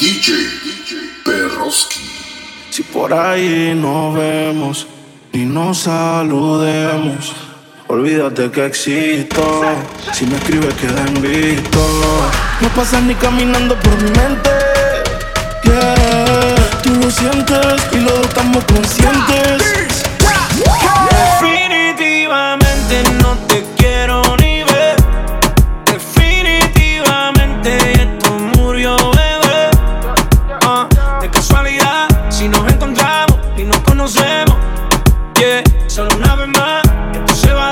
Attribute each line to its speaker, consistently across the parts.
Speaker 1: DJ Perroski.
Speaker 2: Si por ahí nos vemos y nos saludemos, olvídate que existo. Si me escribes, queda en visto. No pasas ni caminando por mi mente. Yeah, tú lo sientes y lo estamos conscientes.
Speaker 3: Solo una vez más, esto se va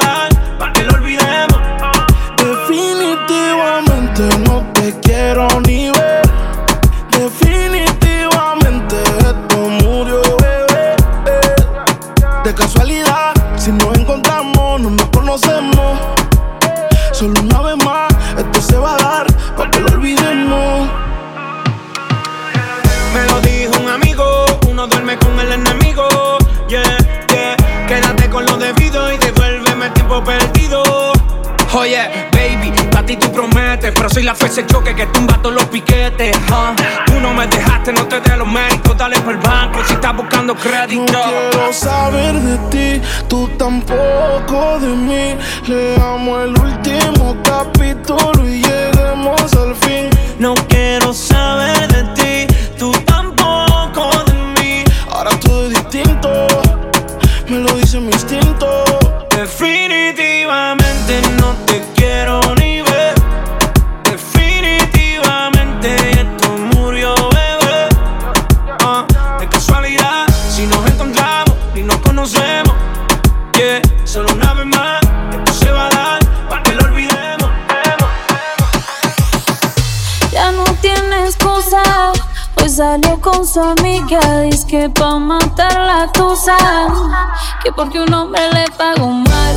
Speaker 2: no
Speaker 3: dejaste, no te dé los méritos, dale por el banco si estás buscando
Speaker 2: No
Speaker 3: crédito.
Speaker 2: quiero saber de ti, tú tampoco de mí. Leamos el último capítulo y lleguemos al fin.
Speaker 3: No quiero saber
Speaker 4: salió con su amiga, dice que pa' matar la tusa. Que porque un hombre le pagó mal,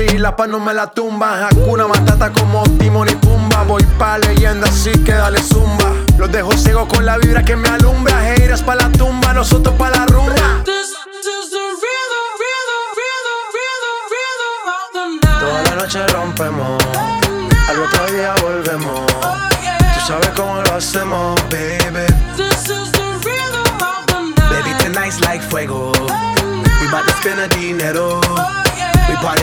Speaker 4: así, la
Speaker 5: paz no me la tumba. Hakuna Matata como Timon y Pumba. Voy pa' leyenda, así que dale zumba. Los dejo ciego con la vibra que me alumbra. Heiras pa' la tumba, nosotros pa' la rumba.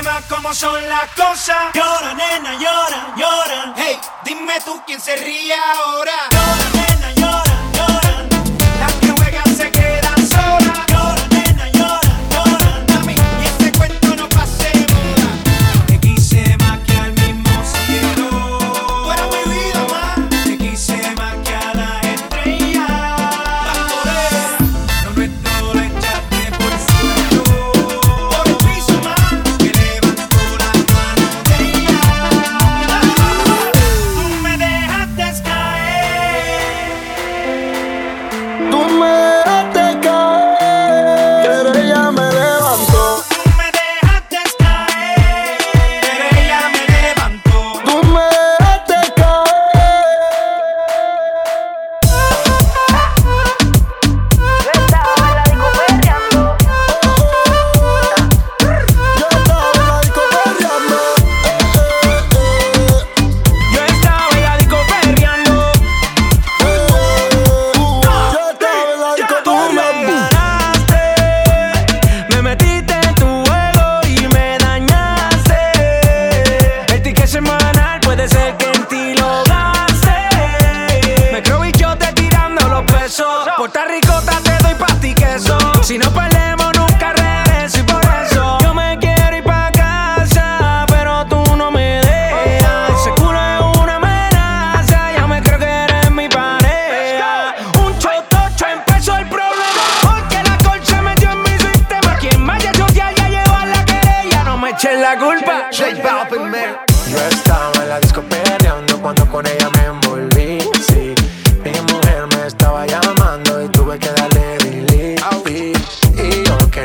Speaker 3: tema como son las cosas. Llora, nena, llora, llora. Hey, dime tú quién se ríe ahora.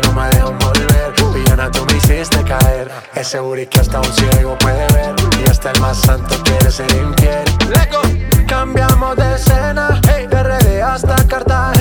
Speaker 3: no me
Speaker 6: dejan volver Villana,
Speaker 3: tú me hiciste caer. Es
Speaker 5: seguro y que hasta un ciego puede ver. Y hasta el más santo quiere ser infiel. Cambiamos de escena, hey. de RD hasta Cartagena.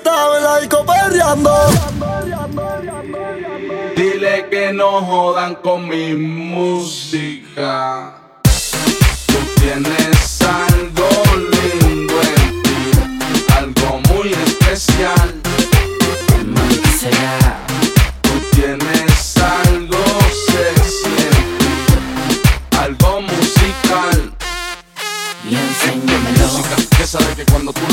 Speaker 5: estaba en la disco perreando. Dile que no jodan con mi música. Tú tienes años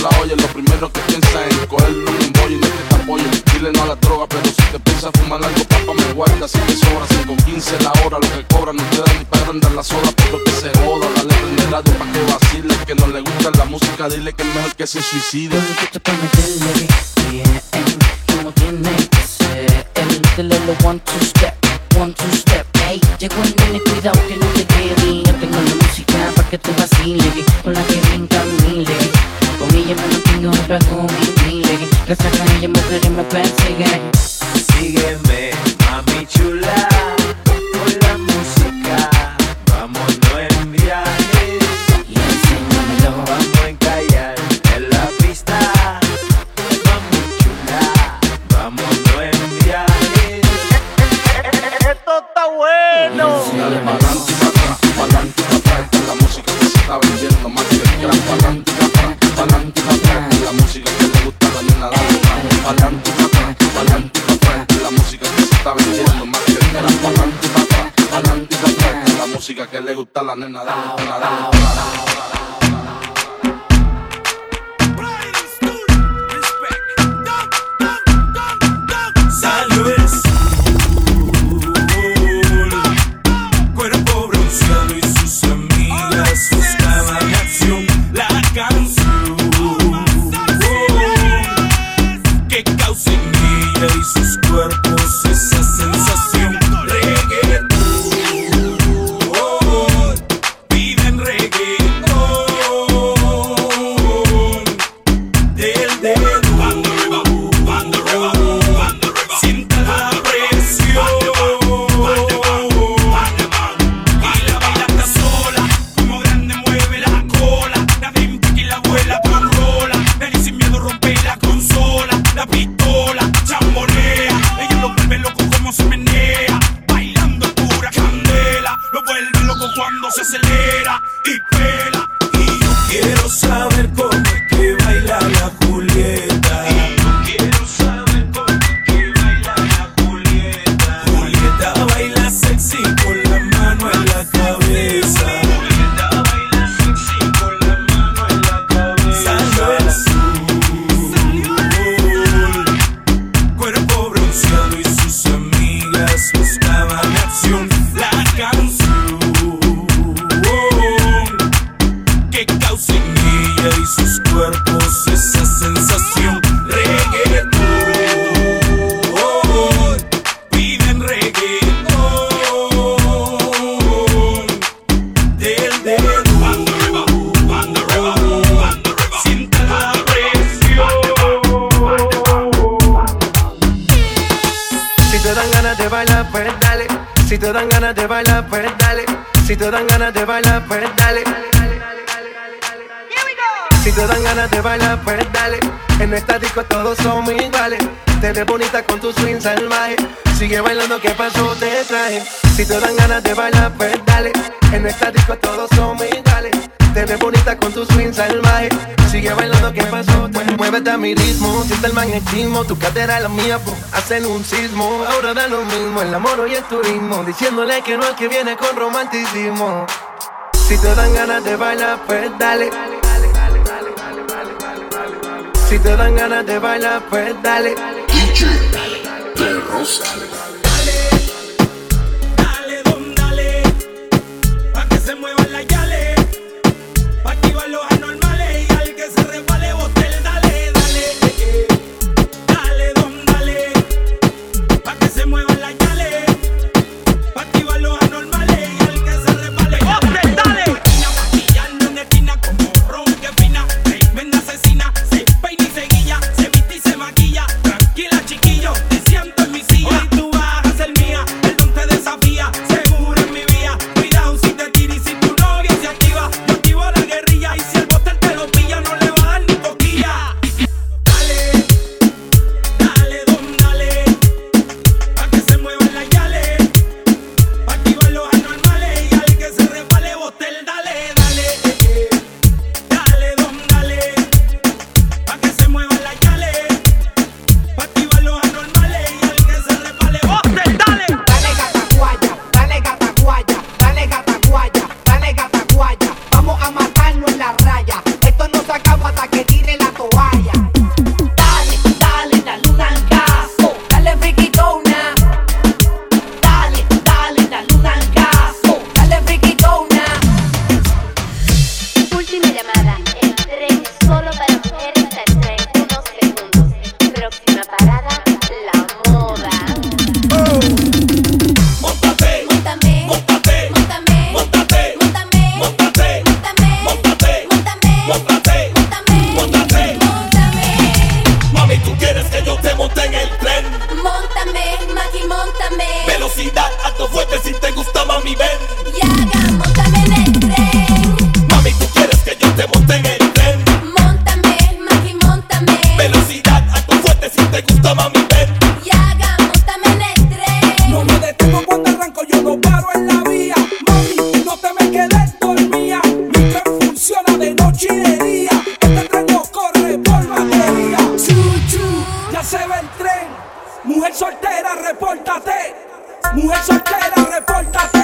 Speaker 5: la olla, lo primero que piensa es cogerlo un bollo y no te este apoyen.
Speaker 6: Dile no a la droga, pero
Speaker 3: si te piensas fumar algo, papá me
Speaker 6: guarda. Si te sobra 5.15 la hora, lo que cobran no te dan ni para andar las horas, pero que se joda. Dale prender radio pa' que vacile, que no le gusta la música,
Speaker 7: dile que es mejor que
Speaker 3: se
Speaker 8: suicide. Como tiene que ser, dile lo one two step, one two step, ey. Llegó el nene, cuidado que no te quede, tengo la música pa' que te vacile. Con siempre tú me Las extrañas mujeres me persiguen
Speaker 9: Sígueme
Speaker 10: cuando se acelera y pela. Y yo quiero saber cómo es que baila la Julieta. Si te dan ganas de bailar, pues dale. Si te dan ganas de bailar, pues dale.
Speaker 11: En
Speaker 12: esta disco todos somos iguales. Te
Speaker 11: ves
Speaker 12: bonita con tu
Speaker 11: swing
Speaker 12: salvaje. Sigue bailando, que pasó? Te traje. Si te
Speaker 2: dan ganas de bailar, pues dale. En esta disco todos somos iguales. Te ves bonita con tus swings al. Sigue bailando, ¿qué pasó? Bueno, muévete a mi ritmo, siente el magnetismo. Tu cadera es la mía, po, hacen un sismo. Ahora da lo mismo, el amor y el turismo. Diciéndole que no es que viene con romanticismo. Si te dan ganas de bailar, pues dale.
Speaker 3: Si te
Speaker 2: dan ganas de bailar, pues dale.
Speaker 3: DJ de Rosa. hace falta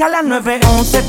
Speaker 3: marca las 911,